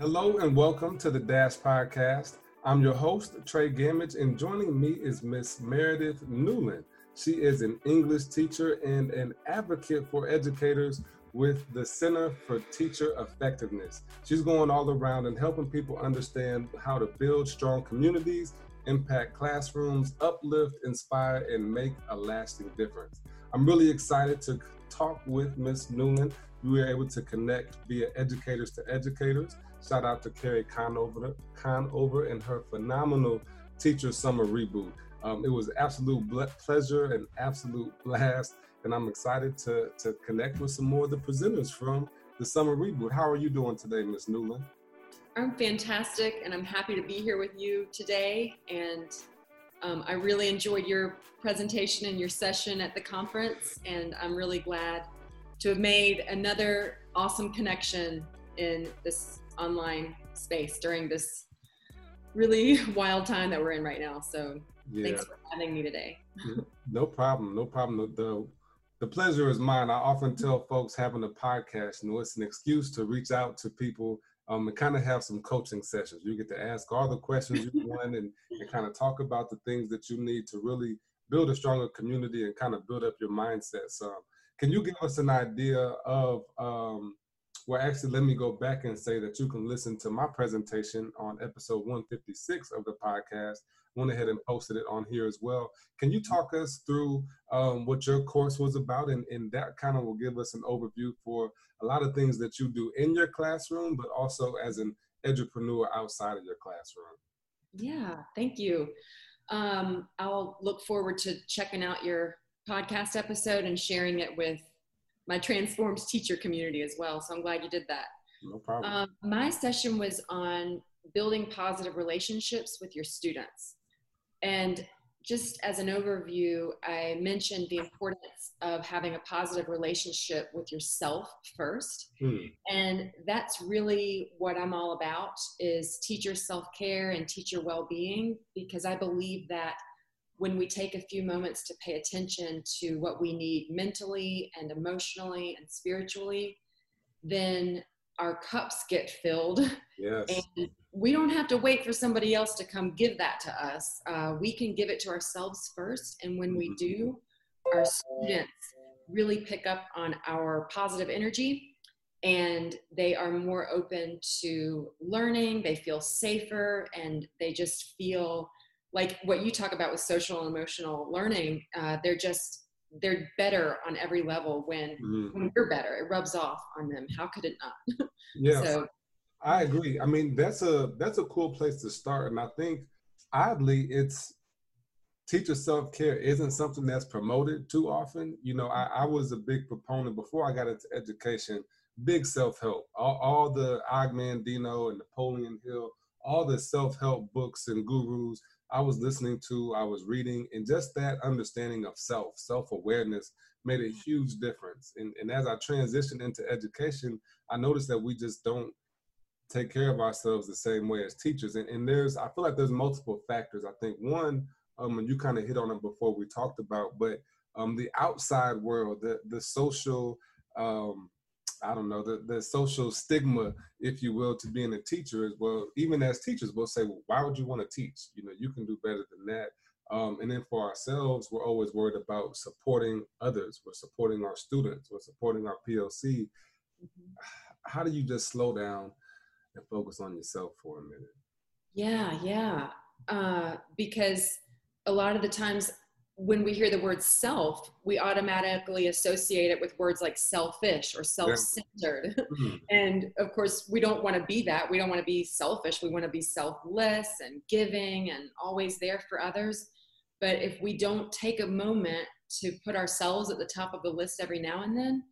Hello and welcome to the Dash Podcast. I'm your host, Trey Gamage, and joining me is Miss Meredith Newlin. She is an English teacher and an advocate for educators with the Center for Teacher Effectiveness. She's going all around and helping people understand how to build strong communities, impact classrooms, uplift, inspire, and make a lasting difference. I'm really excited to talk with Miss Newlin. We were able to connect via educators to educators. Shout out to Carrie Conover, Conover and her phenomenal Teacher Summer Reboot. Um, it was an absolute ble- pleasure and absolute blast, and I'm excited to, to connect with some more of the presenters from the Summer Reboot. How are you doing today, Miss Newlin? I'm fantastic, and I'm happy to be here with you today. And um, I really enjoyed your presentation and your session at the conference, and I'm really glad to have made another awesome connection in this online space during this really wild time that we're in right now. So yeah. thanks for having me today. no problem. No problem. The, the pleasure is mine. I often tell folks having a podcast, you know, it's an excuse to reach out to people um, and kind of have some coaching sessions. You get to ask all the questions you want and, and kind of talk about the things that you need to really build a stronger community and kind of build up your mindset. So, can you give us an idea of um, well, actually, let me go back and say that you can listen to my presentation on episode 156 of the podcast. Went ahead and posted it on here as well. Can you talk us through um, what your course was about? And, and that kind of will give us an overview for a lot of things that you do in your classroom, but also as an entrepreneur outside of your classroom. Yeah, thank you. Um, I'll look forward to checking out your podcast episode and sharing it with my transformed teacher community as well. So I'm glad you did that. No problem. Um, my session was on building positive relationships with your students. And just as an overview, I mentioned the importance of having a positive relationship with yourself first. Hmm. And that's really what I'm all about is teacher self-care and teacher well-being because I believe that when we take a few moments to pay attention to what we need mentally and emotionally and spiritually, then our cups get filled. Yes. And we don't have to wait for somebody else to come give that to us. Uh, we can give it to ourselves first. And when we mm-hmm. do, our students really pick up on our positive energy and they are more open to learning. They feel safer and they just feel like what you talk about with social and emotional learning, uh, they're just they're better on every level when mm-hmm. when you're better. It rubs off on them. How could it not? yeah, so, I agree. I mean, that's a that's a cool place to start, and I think oddly, it's teacher self care isn't something that's promoted too often. You know, I, I was a big proponent before I got into education. Big self help, all, all the Og Mandino and Napoleon Hill, all the self help books and gurus I was listening to, I was reading, and just that understanding of self, self awareness made a huge difference. And, and as I transitioned into education, I noticed that we just don't take care of ourselves the same way as teachers. And, and there's, I feel like there's multiple factors. I think one, um, and you kind of hit on it before we talked about, but um, the outside world, the the social um, I don't know, the, the social stigma, if you will, to being a teacher is well, even as teachers, we'll say, well, why would you want to teach? You know, you can do better than that. Um, and then for ourselves, we're always worried about supporting others. We're supporting our students. We're supporting our PLC. Mm-hmm. How do you just slow down and focus on yourself for a minute? Yeah, yeah. Uh, because a lot of the times when we hear the word self, we automatically associate it with words like selfish or self centered. Mm-hmm. And of course, we don't want to be that. We don't want to be selfish. We want to be selfless and giving and always there for others. But if we don't take a moment to put ourselves at the top of the list every now and then,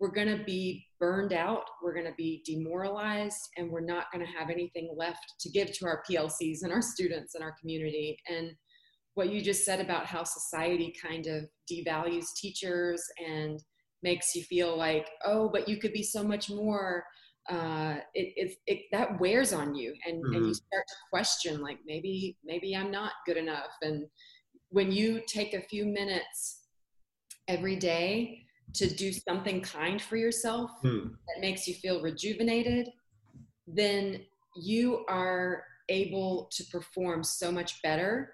we're going to be burned out, we're going to be demoralized, and we're not going to have anything left to give to our PLCs and our students and our community. And what you just said about how society kind of devalues teachers and makes you feel like oh but you could be so much more uh, it, it, it, that wears on you and, mm-hmm. and you start to question like maybe maybe i'm not good enough and when you take a few minutes every day to do something kind for yourself mm. that makes you feel rejuvenated then you are able to perform so much better.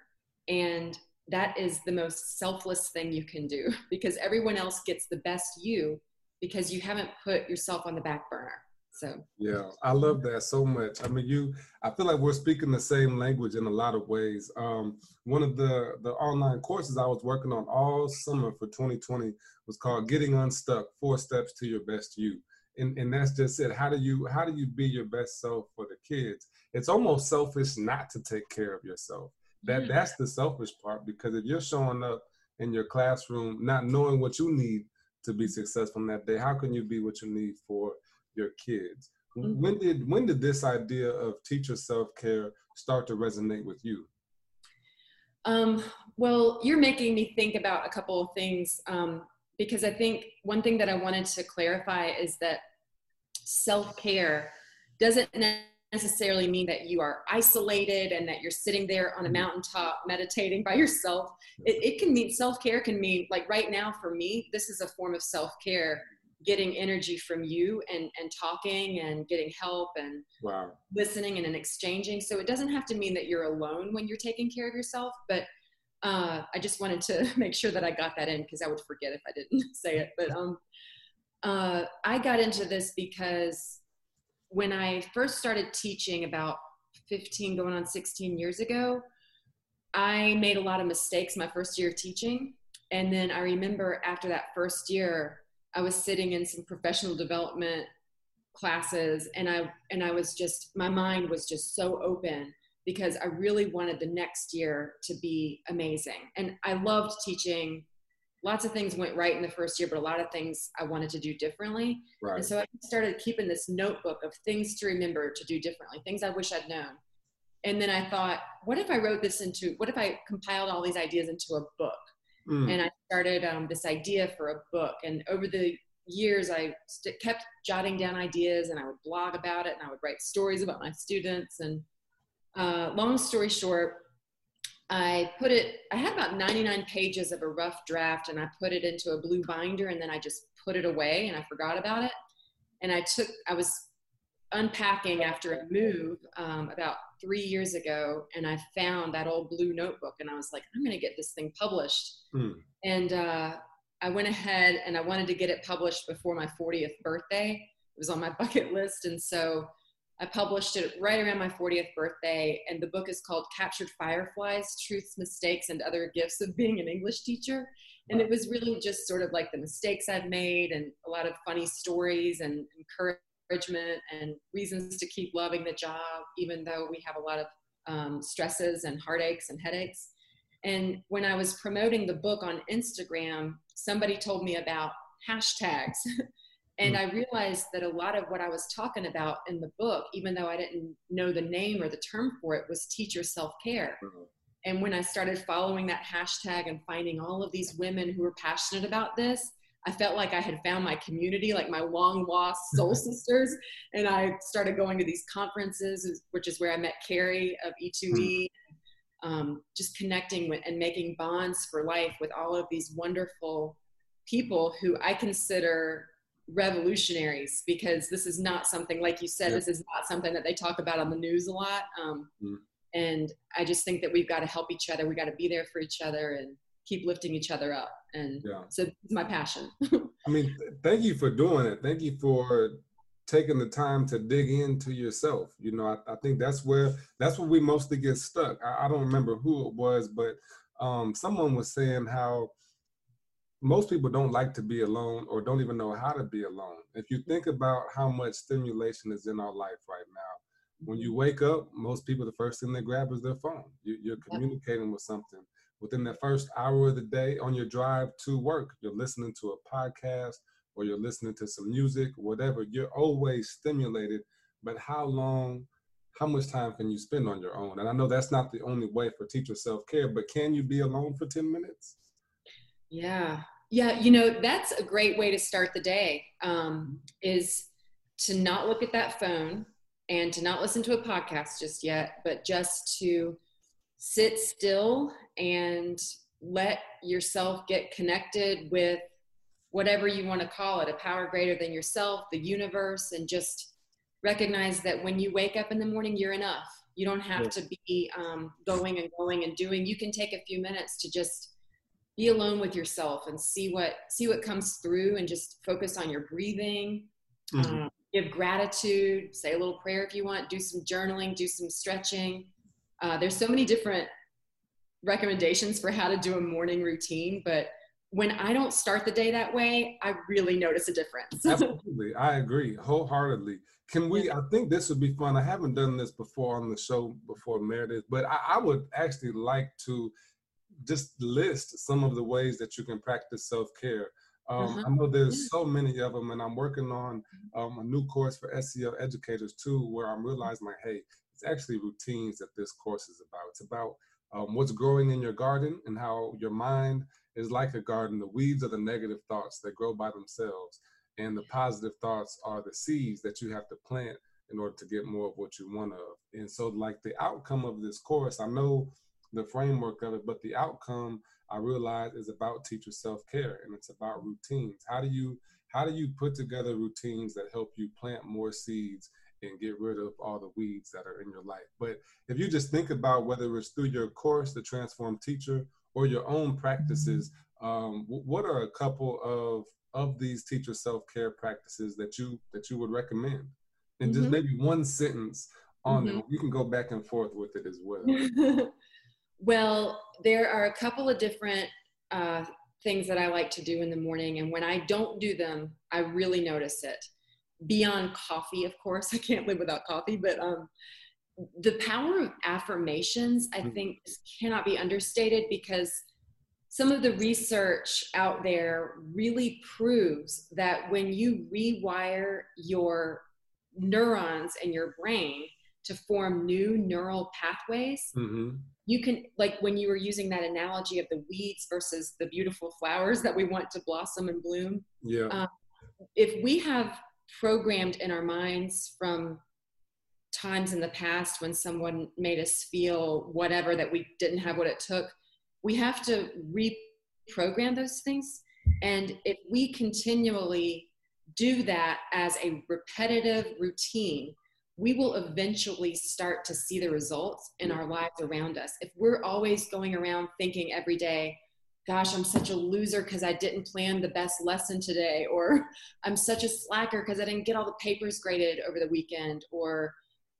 And that is the most selfless thing you can do because everyone else gets the best you because you haven't put yourself on the back burner. So yeah, I love that so much. I mean, you, I feel like we're speaking the same language in a lot of ways. Um, one of the the online courses I was working on all summer for 2020 was called "Getting Unstuck: Four Steps to Your Best You," and and that's just it. How do you how do you be your best self for the kids? It's almost selfish not to take care of yourself. That mm-hmm. that's the selfish part because if you're showing up in your classroom not knowing what you need to be successful in that day, how can you be what you need for your kids. Mm-hmm. When did when did this idea of teacher self care start to resonate with you? Um, well, you're making me think about a couple of things um, because I think one thing that I wanted to clarify is that self care doesn't necessarily mean that you are isolated and that you're sitting there on a mm-hmm. mountaintop meditating by yourself. It, it can mean self care can mean like right now for me, this is a form of self care getting energy from you and and talking and getting help and wow. listening and, and exchanging so it doesn't have to mean that you're alone when you're taking care of yourself but uh, i just wanted to make sure that i got that in because i would forget if i didn't say it but um, uh, i got into this because when i first started teaching about 15 going on 16 years ago i made a lot of mistakes my first year of teaching and then i remember after that first year I was sitting in some professional development classes and I and I was just my mind was just so open because I really wanted the next year to be amazing. And I loved teaching. Lots of things went right in the first year, but a lot of things I wanted to do differently. Right. And so I started keeping this notebook of things to remember to do differently, things I wish I'd known. And then I thought, what if I wrote this into, what if I compiled all these ideas into a book? Mm. And I started um, this idea for a book. And over the years, I st- kept jotting down ideas and I would blog about it and I would write stories about my students. And uh, long story short, I put it, I had about 99 pages of a rough draft and I put it into a blue binder and then I just put it away and I forgot about it. And I took, I was unpacking after a move um, about three years ago and I found that old blue notebook and I was like, I'm going to get this thing published. Mm. And uh, I went ahead and I wanted to get it published before my 40th birthday. It was on my bucket list. And so I published it right around my 40th birthday. And the book is called Captured Fireflies Truths, Mistakes, and Other Gifts of Being an English Teacher. And it was really just sort of like the mistakes I've made and a lot of funny stories and encouragement and reasons to keep loving the job, even though we have a lot of um, stresses and heartaches and headaches. And when I was promoting the book on Instagram, somebody told me about hashtags. and I realized that a lot of what I was talking about in the book, even though I didn't know the name or the term for it, was teacher self care. Mm-hmm. And when I started following that hashtag and finding all of these women who were passionate about this, I felt like I had found my community, like my long lost soul sisters. And I started going to these conferences, which is where I met Carrie of E2E, hmm. um, just connecting with and making bonds for life with all of these wonderful people who I consider revolutionaries because this is not something, like you said, yeah. this is not something that they talk about on the news a lot. Um, mm. And I just think that we've got to help each other. We got to be there for each other and keep lifting each other up. And yeah. so it's my passion. I mean, thank you for doing it. Thank you for taking the time to dig into yourself. You know, I, I think that's where that's where we mostly get stuck. I, I don't remember who it was, but um, someone was saying how most people don't like to be alone or don't even know how to be alone. If you think about how much stimulation is in our life right now, when you wake up, most people the first thing they grab is their phone. You, are communicating with something within the first hour of the day on your drive to work, you're listening to a podcast or you're listening to some music, whatever, you're always stimulated. But how long, how much time can you spend on your own? And I know that's not the only way for teacher self care, but can you be alone for 10 minutes? Yeah. Yeah. You know, that's a great way to start the day um, is to not look at that phone and to not listen to a podcast just yet, but just to sit still and let yourself get connected with whatever you want to call it a power greater than yourself the universe and just recognize that when you wake up in the morning, you're enough. You don't have to be um, going and going and doing. You can take a few minutes to just be alone with yourself and see what see what comes through, and just focus on your breathing. Mm-hmm. Um, give gratitude. Say a little prayer if you want. Do some journaling. Do some stretching. Uh, there's so many different recommendations for how to do a morning routine, but when I don't start the day that way, I really notice a difference. Absolutely. I agree wholeheartedly. Can we, I think this would be fun. I haven't done this before on the show before Meredith, but I, I would actually like to just list some of the ways that you can practice self-care. Um, uh-huh. I know there's so many of them, and I'm working on um, a new course for SEL educators too, where I'm realizing like, hey, it's actually routines that this course is about. It's about um, what's growing in your garden and how your mind is like a garden. The weeds are the negative thoughts that grow by themselves, and the positive thoughts are the seeds that you have to plant in order to get more of what you want of. And so, like the outcome of this course, I know the framework of it, but the outcome I realize is about teacher self care, and it's about routines. How do you how do you put together routines that help you plant more seeds and get rid of all the weeds that are in your life? But if you just think about whether it's through your course, the Transformed Teacher, or your own practices, um, what are a couple of of these teacher self care practices that you that you would recommend? And mm-hmm. just maybe one sentence on mm-hmm. it. You can go back and forth with it as well. well, there are a couple of different uh, things that I like to do in the morning, and when I don't do them, I really notice it. Beyond coffee, of course, I can't live without coffee, but um, the power of affirmations, I mm. think, cannot be understated because some of the research out there really proves that when you rewire your neurons in your brain to form new neural pathways, mm-hmm. You can, like when you were using that analogy of the weeds versus the beautiful flowers that we want to blossom and bloom. Yeah. Um, if we have programmed in our minds from times in the past when someone made us feel whatever that we didn't have what it took we have to reprogram those things and if we continually do that as a repetitive routine we will eventually start to see the results in our lives around us if we're always going around thinking every day gosh, I'm such a loser because I didn't plan the best lesson today, or I'm such a slacker because I didn't get all the papers graded over the weekend, or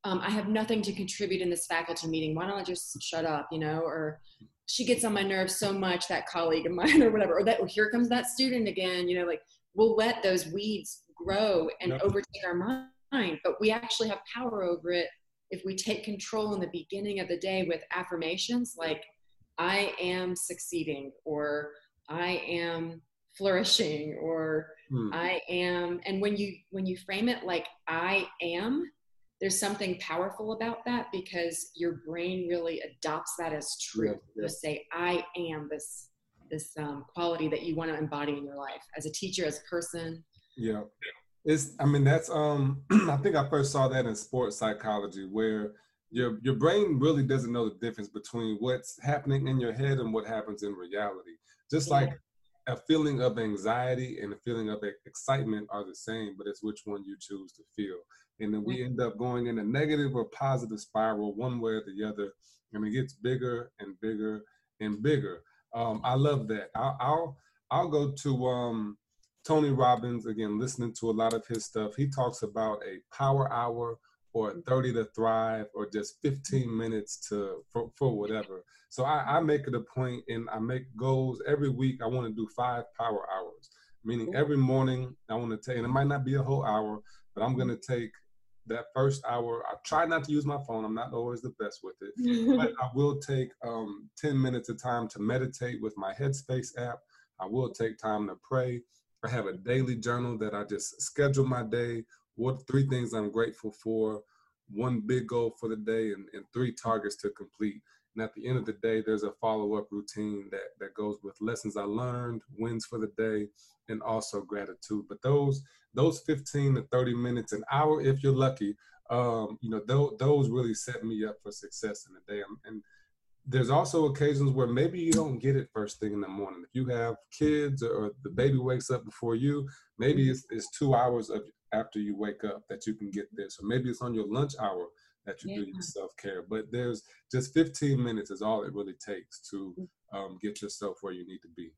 um, I have nothing to contribute in this faculty meeting. Why don't I just shut up, you know? Or she gets on my nerves so much, that colleague of mine, or whatever. Or that, or here comes that student again. You know, like we'll let those weeds grow and yep. overtake our mind, but we actually have power over it if we take control in the beginning of the day with affirmations like I am succeeding, or I am flourishing, or hmm. I am. And when you when you frame it like I am there's something powerful about that because your brain really adopts that as true. Yeah, yeah. To say, I am this this um, quality that you want to embody in your life as a teacher, as a person. Yeah, it's. I mean, that's. Um, I think I first saw that in sports psychology, where your your brain really doesn't know the difference between what's happening in your head and what happens in reality. Just yeah. like a feeling of anxiety and a feeling of excitement are the same, but it's which one you choose to feel and then we end up going in a negative or positive spiral one way or the other and it gets bigger and bigger and bigger um, i love that I'll, I'll i'll go to um, tony robbins again listening to a lot of his stuff he talks about a power hour or 30 to thrive or just 15 minutes to for, for whatever so I, I make it a point and i make goals every week i want to do five power hours meaning every morning i want to take and it might not be a whole hour but i'm going to take that first hour, I try not to use my phone. I'm not always the best with it, but I will take um, 10 minutes of time to meditate with my Headspace app. I will take time to pray. I have a daily journal that I just schedule my day. What three things I'm grateful for, one big goal for the day, and, and three targets to complete. And at the end of the day, there's a follow up routine that, that goes with lessons I learned, wins for the day, and also gratitude. But those those 15 to 30 minutes, an hour if you're lucky, um, you know, th- those really set me up for success in the day. And there's also occasions where maybe you don't get it first thing in the morning. If you have kids or the baby wakes up before you, maybe it's, it's two hours of after you wake up that you can get this, or maybe it's on your lunch hour that you yeah. do your self care. But there's just 15 minutes is all it really takes to mm. um, get yourself where you need to be.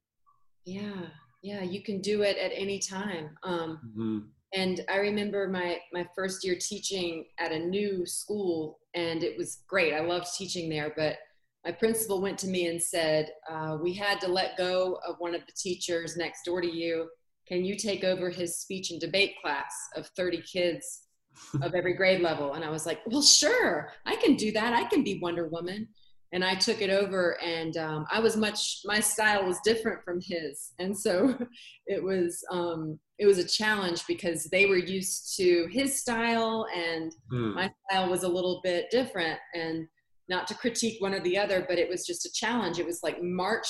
Yeah, yeah, you can do it at any time. Um, mm-hmm. And I remember my my first year teaching at a new school, and it was great. I loved teaching there, but my principal went to me and said, uh, "We had to let go of one of the teachers next door to you. Can you take over his speech and debate class of 30 kids of every grade level?" And I was like, "Well, sure, I can do that. I can be Wonder Woman." And I took it over, and um, I was much. My style was different from his, and so it was um, it was a challenge because they were used to his style, and mm. my style was a little bit different, and not to critique one or the other, but it was just a challenge. It was like March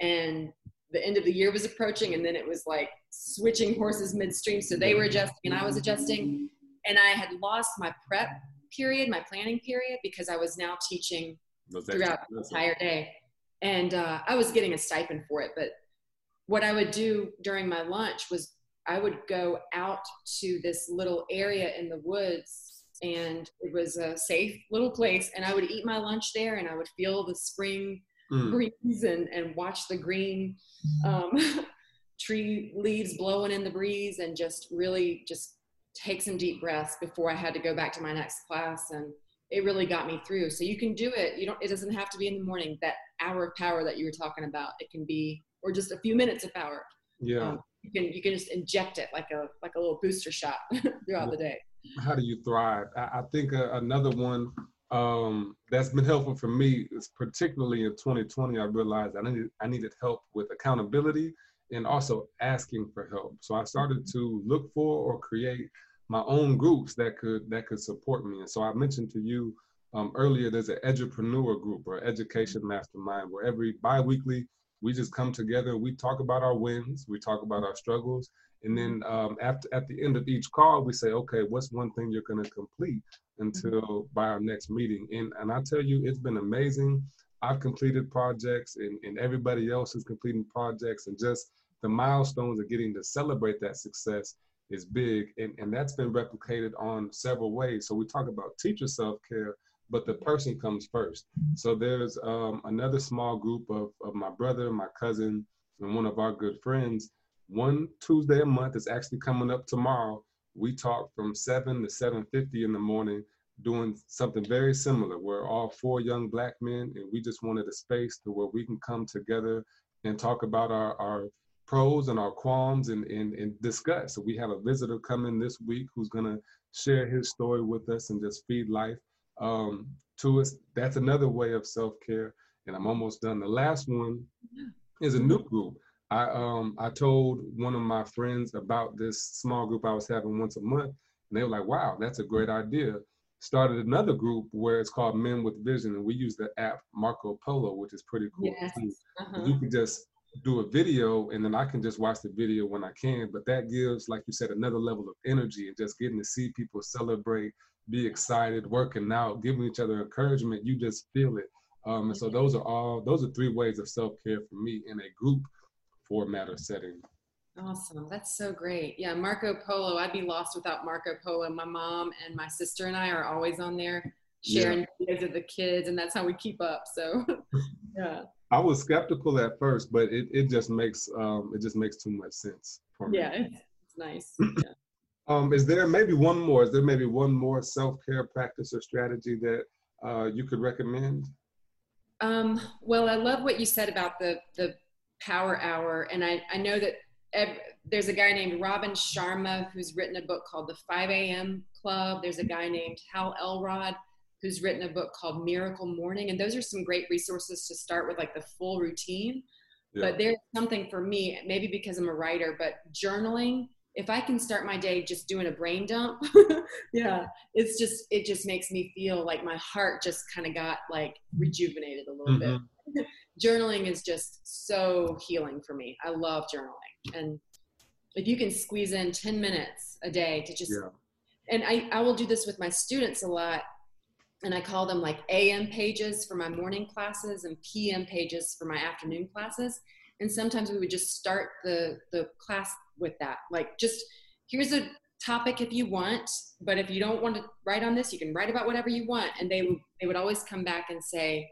and the end of the year was approaching, and then it was like switching horses midstream. So they were adjusting and I was adjusting. And I had lost my prep period, my planning period, because I was now teaching throughout the entire day. And uh, I was getting a stipend for it. But what I would do during my lunch was I would go out to this little area in the woods and it was a safe little place and i would eat my lunch there and i would feel the spring mm. breeze and, and watch the green um, tree leaves blowing in the breeze and just really just take some deep breaths before i had to go back to my next class and it really got me through. So you can do it. You don't it doesn't have to be in the morning. That hour of power that you were talking about it can be or just a few minutes of power. Yeah. Um, you can you can just inject it like a like a little booster shot throughout yeah. the day how do you thrive? I, I think uh, another one um, that's been helpful for me is particularly in 2020. I realized I needed I needed help with accountability and also asking for help. So I started to look for or create my own groups that could that could support me. And so I mentioned to you um, earlier, there's an edupreneur group or education mastermind where every biweekly we just come together. We talk about our wins, we talk about our struggles, and then um, after at the end of each call, we say, okay, what's one thing you're going to complete until mm-hmm. by our next meeting? And and I tell you, it's been amazing. I've completed projects, and, and everybody else is completing projects, and just the milestones of getting to celebrate that success is big, and and that's been replicated on several ways. So we talk about teacher self care, but the person comes first. So there's um, another small group of of my brother, my cousin, and one of our good friends one Tuesday a month is actually coming up tomorrow. We talk from 7 to 7.50 in the morning doing something very similar. We're all four young black men and we just wanted a space to where we can come together and talk about our, our pros and our qualms and, and, and discuss. So we have a visitor coming this week who's gonna share his story with us and just feed life um, to us. That's another way of self-care. And I'm almost done. The last one is a new group. I um I told one of my friends about this small group I was having once a month, and they were like, "Wow, that's a great idea." Started another group where it's called Men with Vision, and we use the app Marco Polo, which is pretty cool. Yes. Uh-huh. You can just do a video, and then I can just watch the video when I can. But that gives, like you said, another level of energy, and just getting to see people celebrate, be excited, working out, giving each other encouragement. You just feel it. Um, and so those are all those are three ways of self care for me in a group format or setting. Awesome. That's so great. Yeah, Marco Polo. I'd be lost without Marco Polo. My mom and my sister and I are always on there sharing yeah. videos of the kids, and that's how we keep up. So, yeah. I was skeptical at first, but it, it just makes um, it just makes too much sense for me. Yeah, it's, it's nice. Yeah. um, is there maybe one more? Is there maybe one more self care practice or strategy that uh, you could recommend? Um, well, I love what you said about the the Power Hour. And I, I know that ev- there's a guy named Robin Sharma who's written a book called The 5 a.m. Club. There's a guy named Hal Elrod who's written a book called Miracle Morning. And those are some great resources to start with, like the full routine. Yeah. But there's something for me, maybe because I'm a writer, but journaling if I can start my day just doing a brain dump, yeah, it's just it just makes me feel like my heart just kind of got like rejuvenated a little mm-hmm. bit. Journaling is just so healing for me. I love journaling. And if you can squeeze in 10 minutes a day to just, yeah. and I, I will do this with my students a lot. And I call them like AM pages for my morning classes and PM pages for my afternoon classes. And sometimes we would just start the, the class with that. Like, just here's a topic if you want, but if you don't want to write on this, you can write about whatever you want. And they they would always come back and say,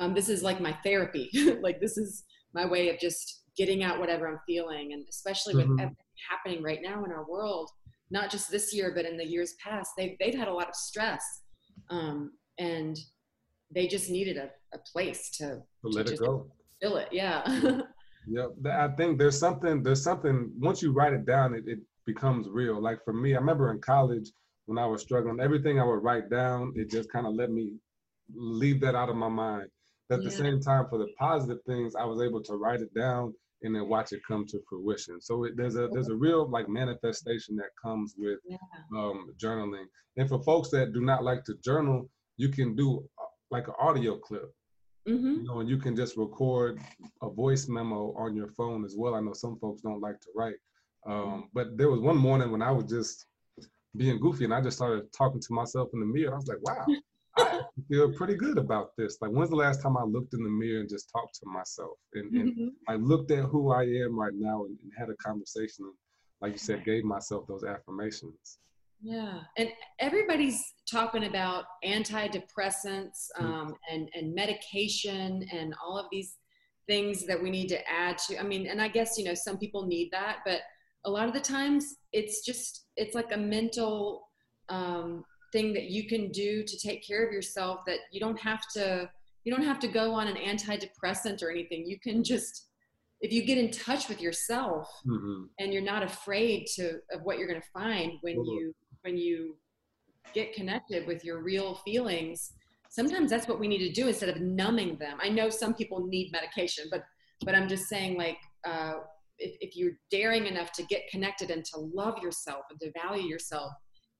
um, "This is like my therapy. like this is my way of just getting out whatever I'm feeling." And especially with mm-hmm. everything happening right now in our world, not just this year, but in the years past, they've they've had a lot of stress, um, and they just needed a, a place to, to let to it go. Feel it, yeah. yeah, I think there's something. There's something. Once you write it down, it, it becomes real. Like for me, I remember in college when I was struggling, everything I would write down, it just kind of let me leave that out of my mind. At yeah. the same time, for the positive things, I was able to write it down and then watch it come to fruition. So it, there's a there's a real like manifestation that comes with yeah. um, journaling. And for folks that do not like to journal, you can do uh, like an audio clip. Mm-hmm. You know, and you can just record a voice memo on your phone as well. I know some folks don't like to write, um, but there was one morning when I was just being goofy and I just started talking to myself in the mirror. I was like, wow, I feel pretty good about this. Like, when's the last time I looked in the mirror and just talked to myself and, and mm-hmm. I looked at who I am right now and, and had a conversation and, like you said, gave myself those affirmations. Yeah, and everybody's talking about antidepressants mm. um, and and medication and all of these things that we need to add to. I mean, and I guess you know some people need that, but a lot of the times it's just it's like a mental um, thing that you can do to take care of yourself that you don't have to you don't have to go on an antidepressant or anything you can just if you get in touch with yourself mm-hmm. and you're not afraid to of what you're going to find when mm-hmm. you when you get connected with your real feelings sometimes that's what we need to do instead of numbing them i know some people need medication but but i'm just saying like uh, if, if you're daring enough to get connected and to love yourself and to value yourself,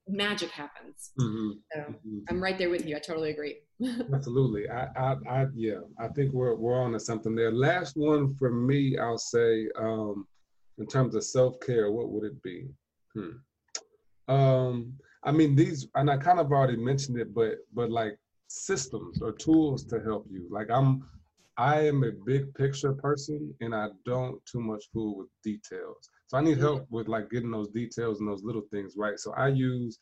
magic happens. Mm-hmm. So mm-hmm. I'm right there with you. I totally agree. Absolutely. I, I, I, yeah, I think we're, we're on to something there. Last one for me, I'll say, um, in terms of self-care, what would it be? Hmm. Um, I mean, these, and I kind of already mentioned it, but, but like systems or tools to help you. Like I'm, I am a big picture person and I don't too much fool with details. So I need help with like getting those details and those little things right. So I use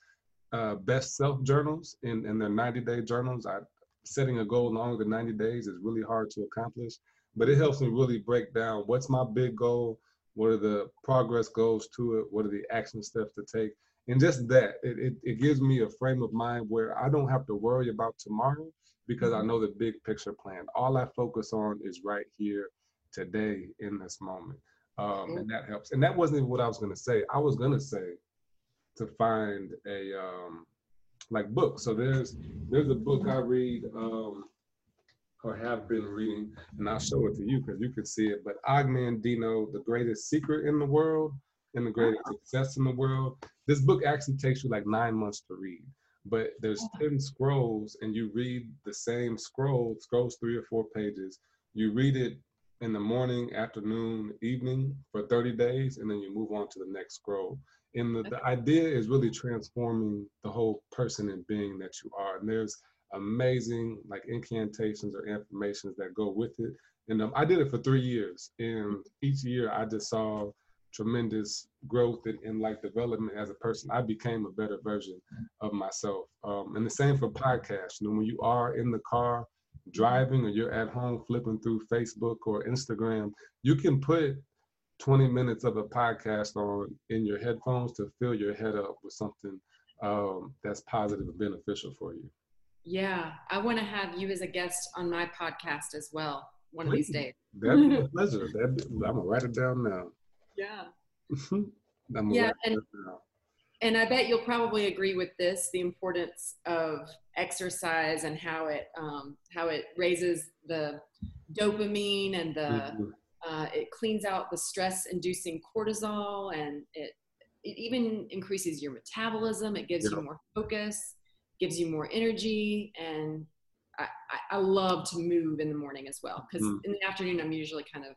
uh, best self journals in, in their 90 day journals. I setting a goal longer than 90 days is really hard to accomplish, but it helps me really break down what's my big goal, what are the progress goals to it, what are the action steps to take. And just that, it, it, it gives me a frame of mind where I don't have to worry about tomorrow because I mm-hmm. know the big picture plan. All I focus on is right here today in this moment. Um, and that helps. And that wasn't even what I was going to say. I was going to say to find a um, like book. So there's there's a book I read um, or have been reading, and I'll show it to you because you can see it. But Og Mandino, The Greatest Secret in the World and the Greatest Success in the World. This book actually takes you like nine months to read but there's 10 scrolls and you read the same scroll, scrolls three or four pages. You read it in the morning, afternoon, evening for 30 days, and then you move on to the next scroll. And the, the idea is really transforming the whole person and being that you are. And there's amazing like incantations or affirmations that go with it. And um, I did it for three years. And each year I just saw tremendous growth and, and, like development as a person. I became a better version of myself. Um, and the same for podcasts. You know, when you are in the car driving or you're at home flipping through Facebook or Instagram, you can put 20 minutes of a podcast on in your headphones to fill your head up with something um, that's positive and beneficial for you. Yeah, I want to have you as a guest on my podcast as well one Please. of these days. That'd be a pleasure. Be, I'm gonna write it down now. Yeah. yeah, and, and I bet you'll probably agree with this: the importance of exercise and how it um, how it raises the dopamine and the mm-hmm. uh, it cleans out the stress-inducing cortisol, and it it even increases your metabolism. It gives yeah. you more focus, gives you more energy, and I, I, I love to move in the morning as well because mm. in the afternoon I'm usually kind of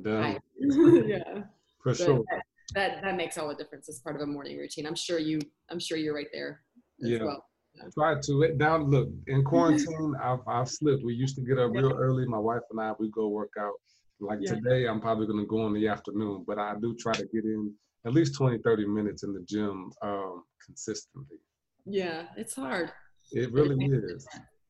Done. yeah for but sure. That, that, makes all the difference as part of a morning routine. I'm sure you I'm sure you're right there. yeah. Well. Yeah. Try to it down. Look, in quarantine, I've, I've slipped. We used to get up real early. My wife and I, we go work out. Like yeah. today, I'm probably going to go in the afternoon, but I do try to get in at least 20, 30 minutes in the gym um, consistently. Yeah, it's hard. It really it is.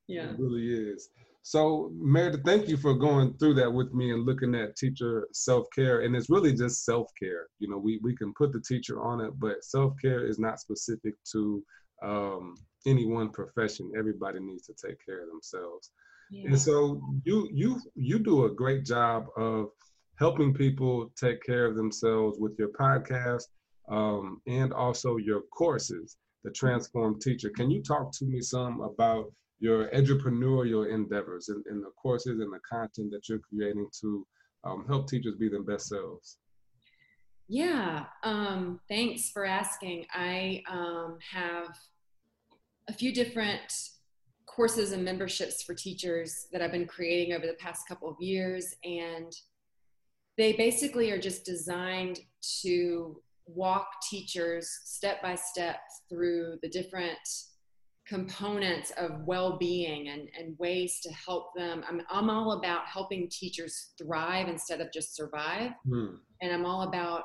Yeah. It really is. So, Meredith, thank you for going through that with me and looking at teacher self care. And it's really just self care. You know, we, we can put the teacher on it, but self care is not specific to um, any one profession. Everybody needs to take care of themselves. Yeah. And so you you you do a great job of helping people take care of themselves with your podcast um, and also your courses, the Transformed Teacher. Can you talk to me some about your entrepreneurial endeavors and, the courses and the content that you're creating to um, help teachers be their best selves? Yeah, um, thanks for asking. I um, have a few different courses and memberships for teachers that I've been creating over the past couple of years. And they basically are just designed to walk teachers step by step through the different components of well-being and, and ways to help them I'm, I'm all about helping teachers thrive instead of just survive hmm. and i'm all about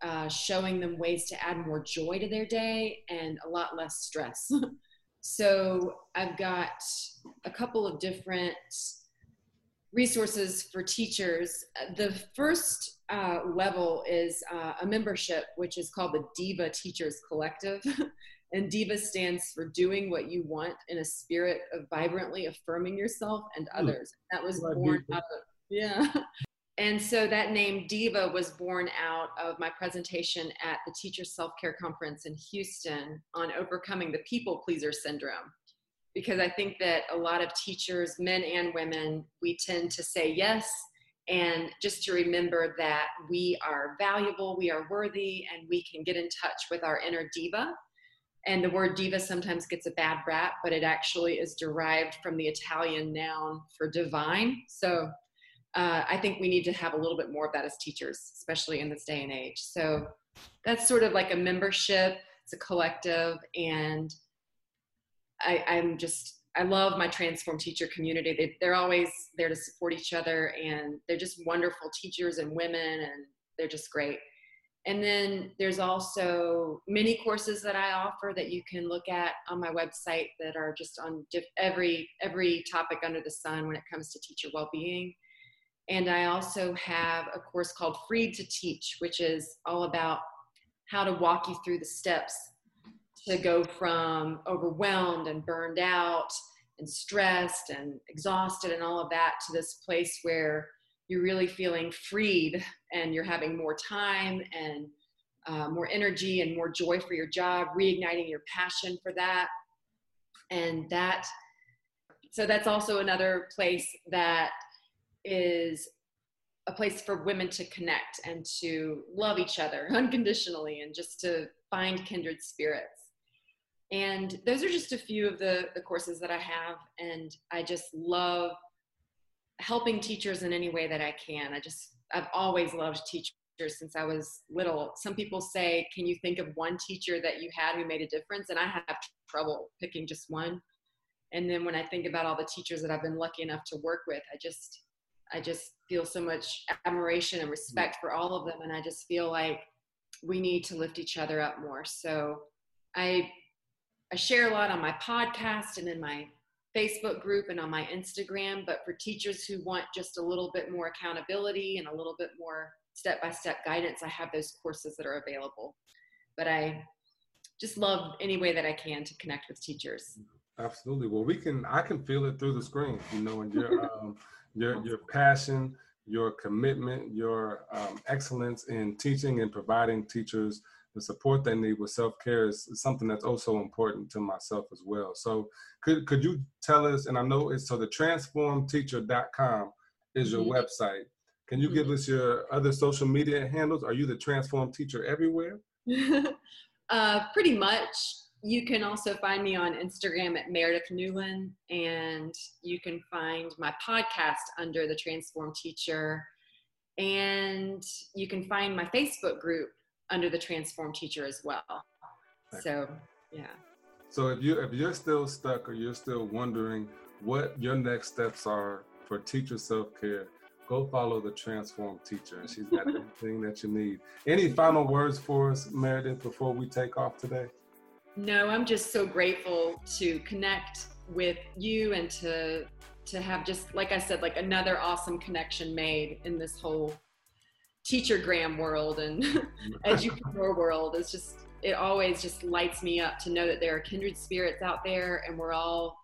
uh, showing them ways to add more joy to their day and a lot less stress So I've got a couple of different resources for teachers. The first uh, level is uh, a membership, which is called the DIVA Teachers Collective. and DIVA stands for doing what you want in a spirit of vibrantly affirming yourself and hmm. others. That was born out of, yeah. And so that name Diva was born out of my presentation at the Teacher Self Care Conference in Houston on overcoming the people pleaser syndrome. Because I think that a lot of teachers, men and women, we tend to say yes, and just to remember that we are valuable, we are worthy, and we can get in touch with our inner diva. And the word diva sometimes gets a bad rap, but it actually is derived from the Italian noun for divine. So uh, I think we need to have a little bit more of that as teachers, especially in this day and age. So that's sort of like a membership, it's a collective, and I, I'm just I love my transformed teacher community. They, they're always there to support each other, and they're just wonderful teachers and women, and they're just great. And then there's also many courses that I offer that you can look at on my website that are just on diff- every every topic under the sun when it comes to teacher well-being. And I also have a course called Freed to Teach, which is all about how to walk you through the steps to go from overwhelmed and burned out and stressed and exhausted and all of that to this place where you're really feeling freed and you're having more time and uh, more energy and more joy for your job, reigniting your passion for that. And that, so that's also another place that is a place for women to connect and to love each other unconditionally and just to find kindred spirits. And those are just a few of the, the courses that I have. And I just love helping teachers in any way that I can. I just, I've always loved teachers since I was little. Some people say, Can you think of one teacher that you had who made a difference? And I have trouble picking just one. And then when I think about all the teachers that I've been lucky enough to work with, I just, I just feel so much admiration and respect for all of them. And I just feel like we need to lift each other up more. So I, I share a lot on my podcast and in my Facebook group and on my Instagram. But for teachers who want just a little bit more accountability and a little bit more step by step guidance, I have those courses that are available. But I just love any way that I can to connect with teachers. Absolutely. Well, we can, I can feel it through the screen, you know, and you're, um, your your passion, your commitment, your um, excellence in teaching and providing teachers the support they need with self-care is, is, something that's also important to myself as well. So could could you tell us, and I know it's so the transformedteacher.com is your mm-hmm. website. Can you give mm-hmm. us your other social media handles? Are you the transformed teacher everywhere? uh, pretty much you can also find me on Instagram at Meredith Newlin, and you can find my podcast under the Transformed Teacher, and you can find my Facebook group under the Transformed Teacher as well. So, yeah. So if you if you're still stuck or you're still wondering what your next steps are for teacher self care, go follow the transformed teacher and she's got everything that you need any final words for us meredith before we take off today no i'm just so grateful to connect with you and to to have just like i said like another awesome connection made in this whole teacher gram world and educator world it's just it always just lights me up to know that there are kindred spirits out there and we're all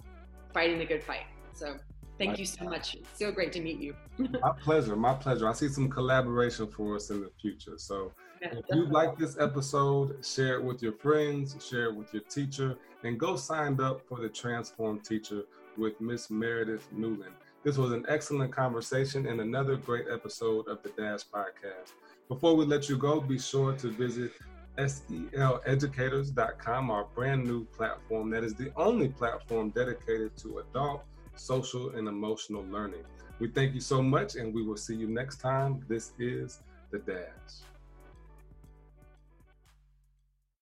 fighting the good fight so Thank you so much. It's so great to meet you. my pleasure. My pleasure. I see some collaboration for us in the future. So yeah, if you like this episode, share it with your friends, share it with your teacher, and go sign up for the Transformed Teacher with Miss Meredith Newlin. This was an excellent conversation and another great episode of the Dash Podcast. Before we let you go, be sure to visit seleducators.com, our brand new platform that is the only platform dedicated to adult social, and emotional learning. We thank you so much, and we will see you next time. This is The Dash.